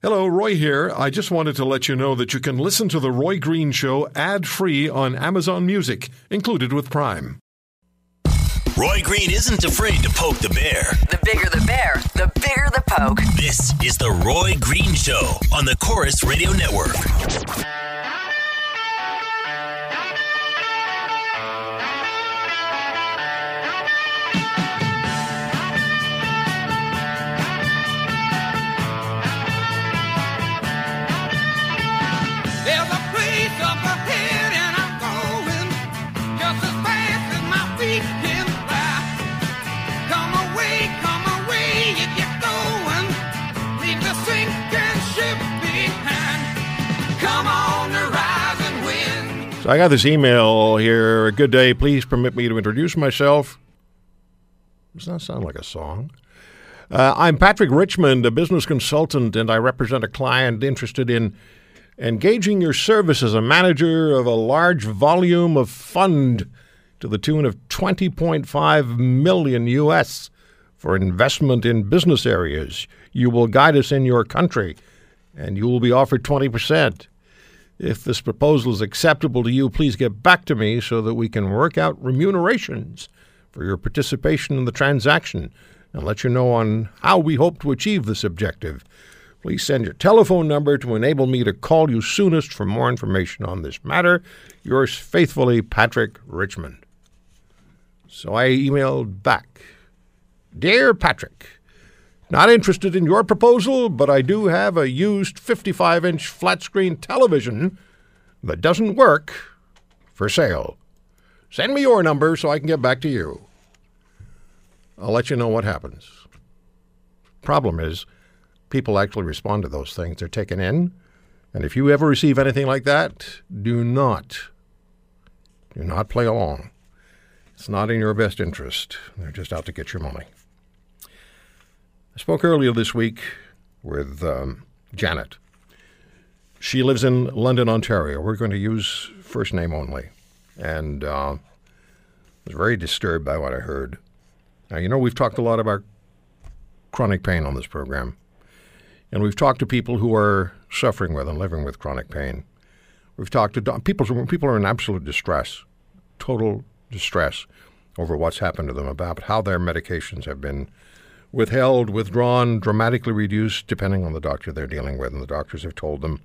Hello, Roy here. I just wanted to let you know that you can listen to The Roy Green Show ad free on Amazon Music, included with Prime. Roy Green isn't afraid to poke the bear. The bigger the bear, the bigger the poke. This is The Roy Green Show on the Corus Radio Network. So I got this email here. Good day. Please permit me to introduce myself. Does that sound like a song? Uh, I'm Patrick Richmond, a business consultant, and I represent a client interested in engaging your service as a manager of a large volume of fund to the tune of 20.5 million US for investment in business areas. You will guide us in your country, and you will be offered 20%. If this proposal is acceptable to you, please get back to me so that we can work out remunerations for your participation in the transaction and let you know on how we hope to achieve this objective. Please send your telephone number to enable me to call you soonest for more information on this matter. Yours faithfully, Patrick Richmond. So I emailed back Dear Patrick, not interested in your proposal, but I do have a used 55 inch flat screen television that doesn't work for sale. Send me your number so I can get back to you. I'll let you know what happens. Problem is, people actually respond to those things. They're taken in. And if you ever receive anything like that, do not, do not play along. It's not in your best interest. They're just out to get your money. I spoke earlier this week with um, Janet. She lives in London, Ontario. We're going to use first name only. And uh, was very disturbed by what I heard. Now, you know, we've talked a lot about chronic pain on this program. And we've talked to people who are suffering with and living with chronic pain. We've talked to do- people, people are in absolute distress, total distress over what's happened to them, about how their medications have been withheld, withdrawn, dramatically reduced, depending on the doctor they're dealing with. And the doctors have told them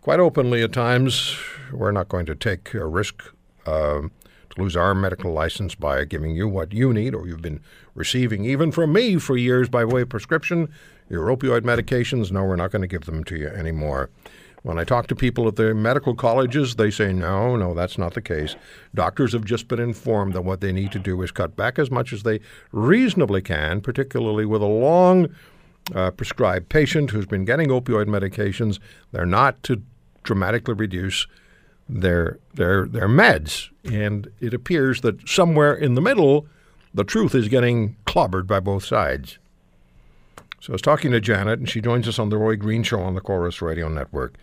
quite openly at times, we're not going to take a risk um to lose our medical license by giving you what you need or you've been receiving, even from me for years by way of prescription. Your opioid medications, no, we're not going to give them to you anymore. When I talk to people at the medical colleges, they say, no, no, that's not the case. Doctors have just been informed that what they need to do is cut back as much as they reasonably can, particularly with a long uh, prescribed patient who's been getting opioid medications. They're not to dramatically reduce their their their meds, and it appears that somewhere in the middle, the truth is getting clobbered by both sides. So I was talking to Janet, and she joins us on the Roy Green Show on the Corus Radio Network.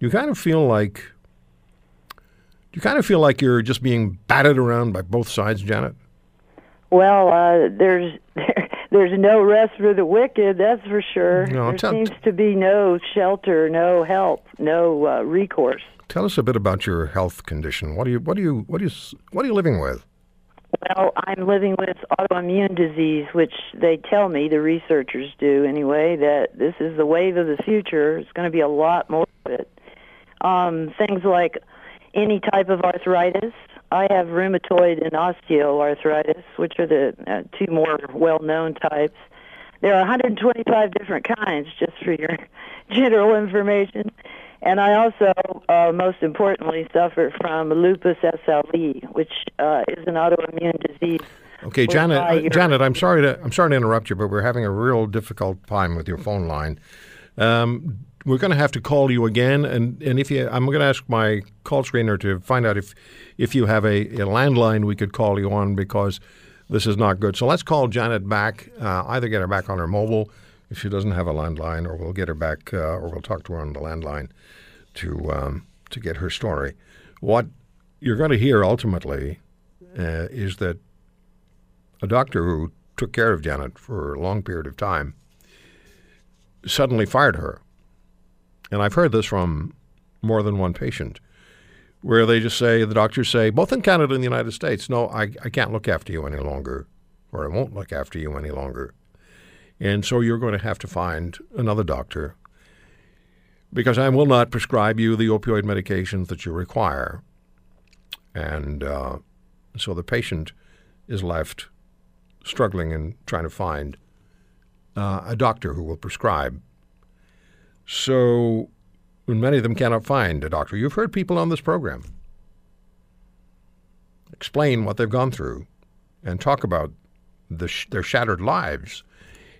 You kind of feel like do you kind of feel like you're just being batted around by both sides, Janet? Well, uh, there's there's no rest for the wicked, that's for sure. No, there seems to be no shelter, no help, no uh, recourse. Tell us a bit about your health condition. What do you what do you what do you what are you living with? Well, I'm living with autoimmune disease, which they tell me, the researchers do anyway, that this is the wave of the future. It's going to be a lot more of it. Um, things like any type of arthritis. I have rheumatoid and osteoarthritis, which are the uh, two more well-known types. There are 125 different kinds, just for your general information. And I also, uh, most importantly, suffer from lupus SLE, which uh, is an autoimmune disease. Okay, Janet. uh, Janet, I'm sorry to I'm sorry to interrupt you, but we're having a real difficult time with your phone line. Um, we're going to have to call you again, and, and if you, I'm going to ask my call screener to find out if if you have a, a landline we could call you on because this is not good. So let's call Janet back. Uh, either get her back on her mobile if she doesn't have a landline, or we'll get her back, uh, or we'll talk to her on the landline to um, to get her story. What you're going to hear ultimately uh, is that a doctor who took care of Janet for a long period of time suddenly fired her and I've heard this from more than one patient, where they just say, the doctors say, both in Canada and the United States, no, I, I can't look after you any longer, or I won't look after you any longer. And so you're going to have to find another doctor because I will not prescribe you the opioid medications that you require. And uh, so the patient is left struggling and trying to find uh, a doctor who will prescribe. So, many of them cannot find a doctor, you've heard people on this program explain what they've gone through and talk about the sh- their shattered lives,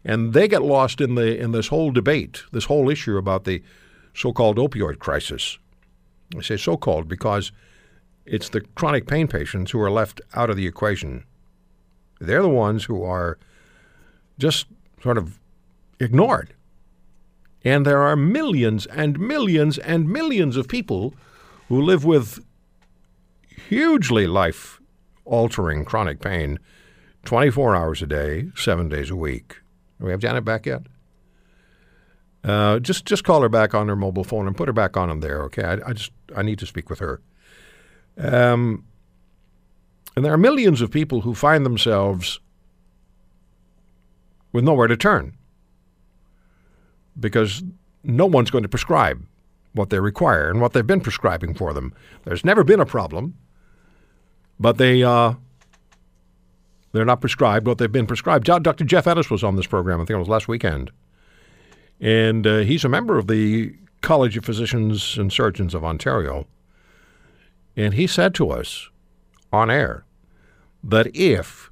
and they get lost in the in this whole debate, this whole issue about the so-called opioid crisis. I say so-called because it's the chronic pain patients who are left out of the equation. They're the ones who are just sort of ignored. And there are millions and millions and millions of people who live with hugely life altering chronic pain 24 hours a day, seven days a week. Do we have Janet back yet? Uh, just just call her back on her mobile phone and put her back on in there, okay? I, I just I need to speak with her. Um, and there are millions of people who find themselves with nowhere to turn because no one's going to prescribe what they require and what they've been prescribing for them. There's never been a problem, but they uh, they're not prescribed what they've been prescribed. Dr. Jeff Ettis was on this program. I think it was last weekend, and uh, he's a member of the College of Physicians and Surgeons of Ontario, and he said to us on air that if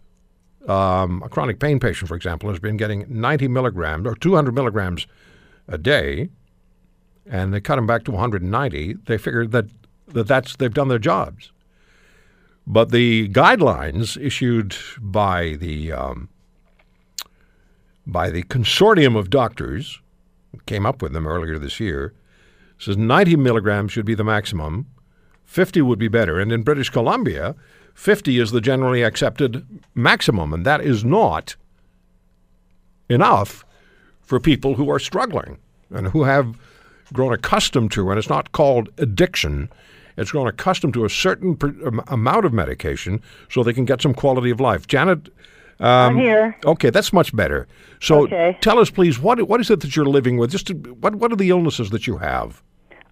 um, a chronic pain patient, for example, has been getting 90 milligrams or 200 milligrams a day, and they cut them back to 190, they figured that, that that's they've done their jobs. But the guidelines issued by the um, by the consortium of doctors came up with them earlier this year says 90 milligrams should be the maximum, 50 would be better, and in British Columbia, 50 is the generally accepted maximum, and that is not enough for people who are struggling and who have grown accustomed to, and it's not called addiction, it's grown accustomed to a certain per, um, amount of medication so they can get some quality of life. Janet, um, I'm here. Okay, that's much better. So Okay. tell us, please, what what is it that you're living with? Just to, what what are the illnesses that you have?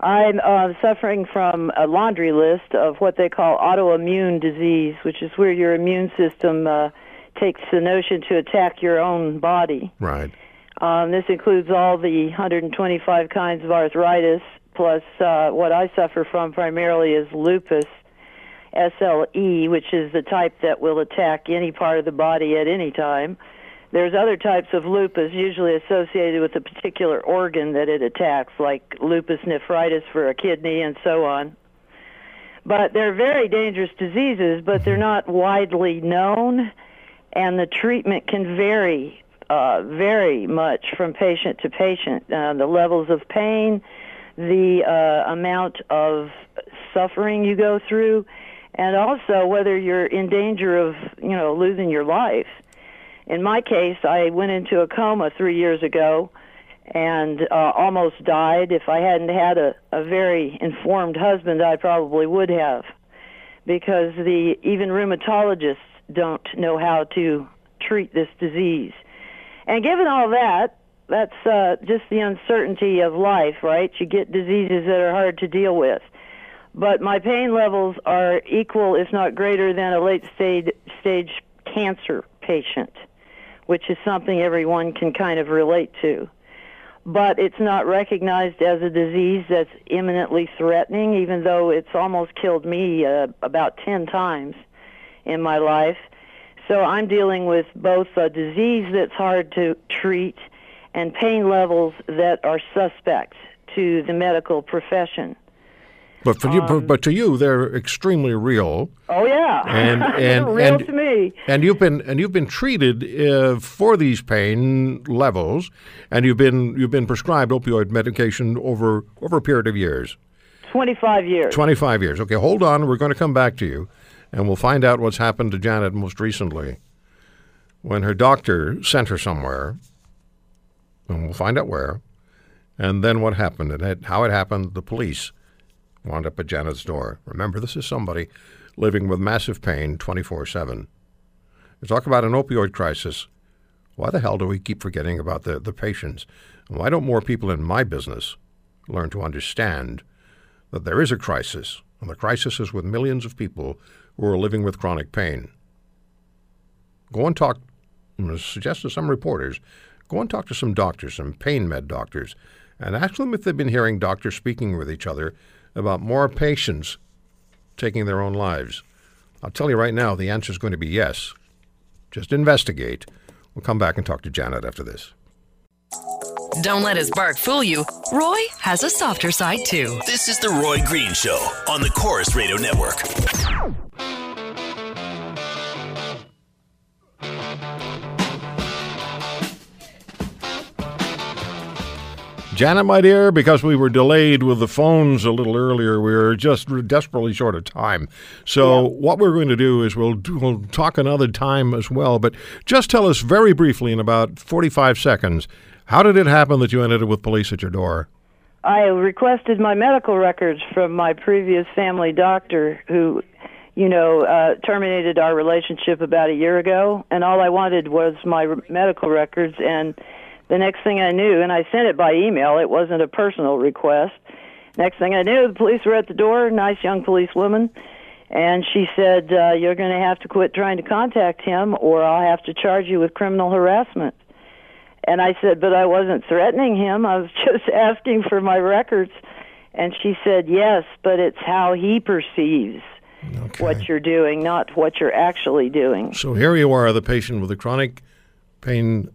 I'm uh, suffering from a laundry list of what they call autoimmune disease, which is where your immune system uh, takes the notion to attack your own body. Right. Um, this includes all the 125 kinds of arthritis, plus uh, what I suffer from primarily is lupus, SLE, which is the type that will attack any part of the body at any time. There's other types of lupus, usually associated with a particular organ that it attacks, like lupus nephritis for a kidney and so on. But they're very dangerous diseases, but they're not widely known, and the treatment can vary uh, very much from patient to patient. Uh, the levels of pain, the uh, amount of suffering you go through, and also whether you're in danger of, you know, losing your life. In my case, I went into a coma three years ago and uh, almost died. If I hadn't had a, a very informed husband, I probably would have, because the even rheumatologists don't know how to treat this disease. And given all that, that's uh, just the uncertainty of life, right? You get diseases that are hard to deal with. But my pain levels are equal, if not greater, than a late stage, stage cancer patient, which is something everyone can kind of relate to. But it's not recognized as a disease that's imminently threatening, even though it's almost killed me uh, about 10 times in my life. So I'm dealing with both a disease that's hard to treat and pain levels that are suspect to the medical profession. But for you, but, but to you, they're extremely real. Oh yeah, And- and- real and- to me. And you've been and you've been treated uh, for these pain levels, and you've been you've been prescribed opioid medication over over a period of years, Twenty-five years. twenty five years. Okay, hold on. We're going to come back to you, and we'll find out what's happened to Janet most recently, when her doctor sent her somewhere, and we'll find out where, And then what happened and it, how it happened, the police wound up at Janet's door. Remember, this is somebody living with massive pain 24 7. You talk about an opioid crisis. Why the hell do we keep forgetting about the, the patients? And why don't more people in my business learn to understand that there is a crisis, and the crisis is with millions of people who are living with chronic pain? Go and talk, suggest to some reporters, go and talk to some doctors, some pain med doctors, and ask them if they've been hearing doctors speaking with each other about more patients taking their own lives. I'll tell you right now, the answer is going to be yes. Just investigate. We'll come back and talk to Janet after this. Don't let his bark fool you. Roy has a softer side too. This is The Roy Green Show on the Corus Radio Network. Janet, my dear, because we were delayed with the phones a little earlier, we were just desperately short of time. So, what we're going to do is we'll, do, we'll talk another time as well. But just tell us very briefly, in about 45 seconds, how did it happen that you ended up with police at your door? I requested my medical records from my previous family doctor who, you know, uh, terminated our relationship about a year ago, and all I wanted was my medical records. And the next thing I knew, and I sent it by email, it wasn't a personal request. Next thing I knew, the police were at the door, nice young policewoman, and she said, uh, You're going to have to quit trying to contact him, or I'll have to charge you with criminal harassment. And I said, But I wasn't threatening him. I was just asking for my records. And she said, Yes, but it's how he perceives what you're doing, not what you're actually doing. So here you are, the patient with a chronic pain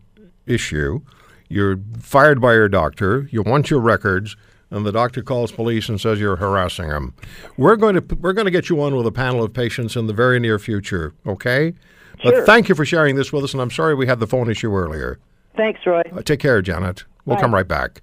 issue. You're fired by your doctor. You want your records, and the doctor calls police and says you're harassing him. We're going to we're going to get you on with a panel of patients in the very near future. Okay. But Sure. thank you for sharing this with us, and I'm sorry we had the phone issue earlier. Thanks, Roy. Uh, take care, Janet. We'll Bye. come right back.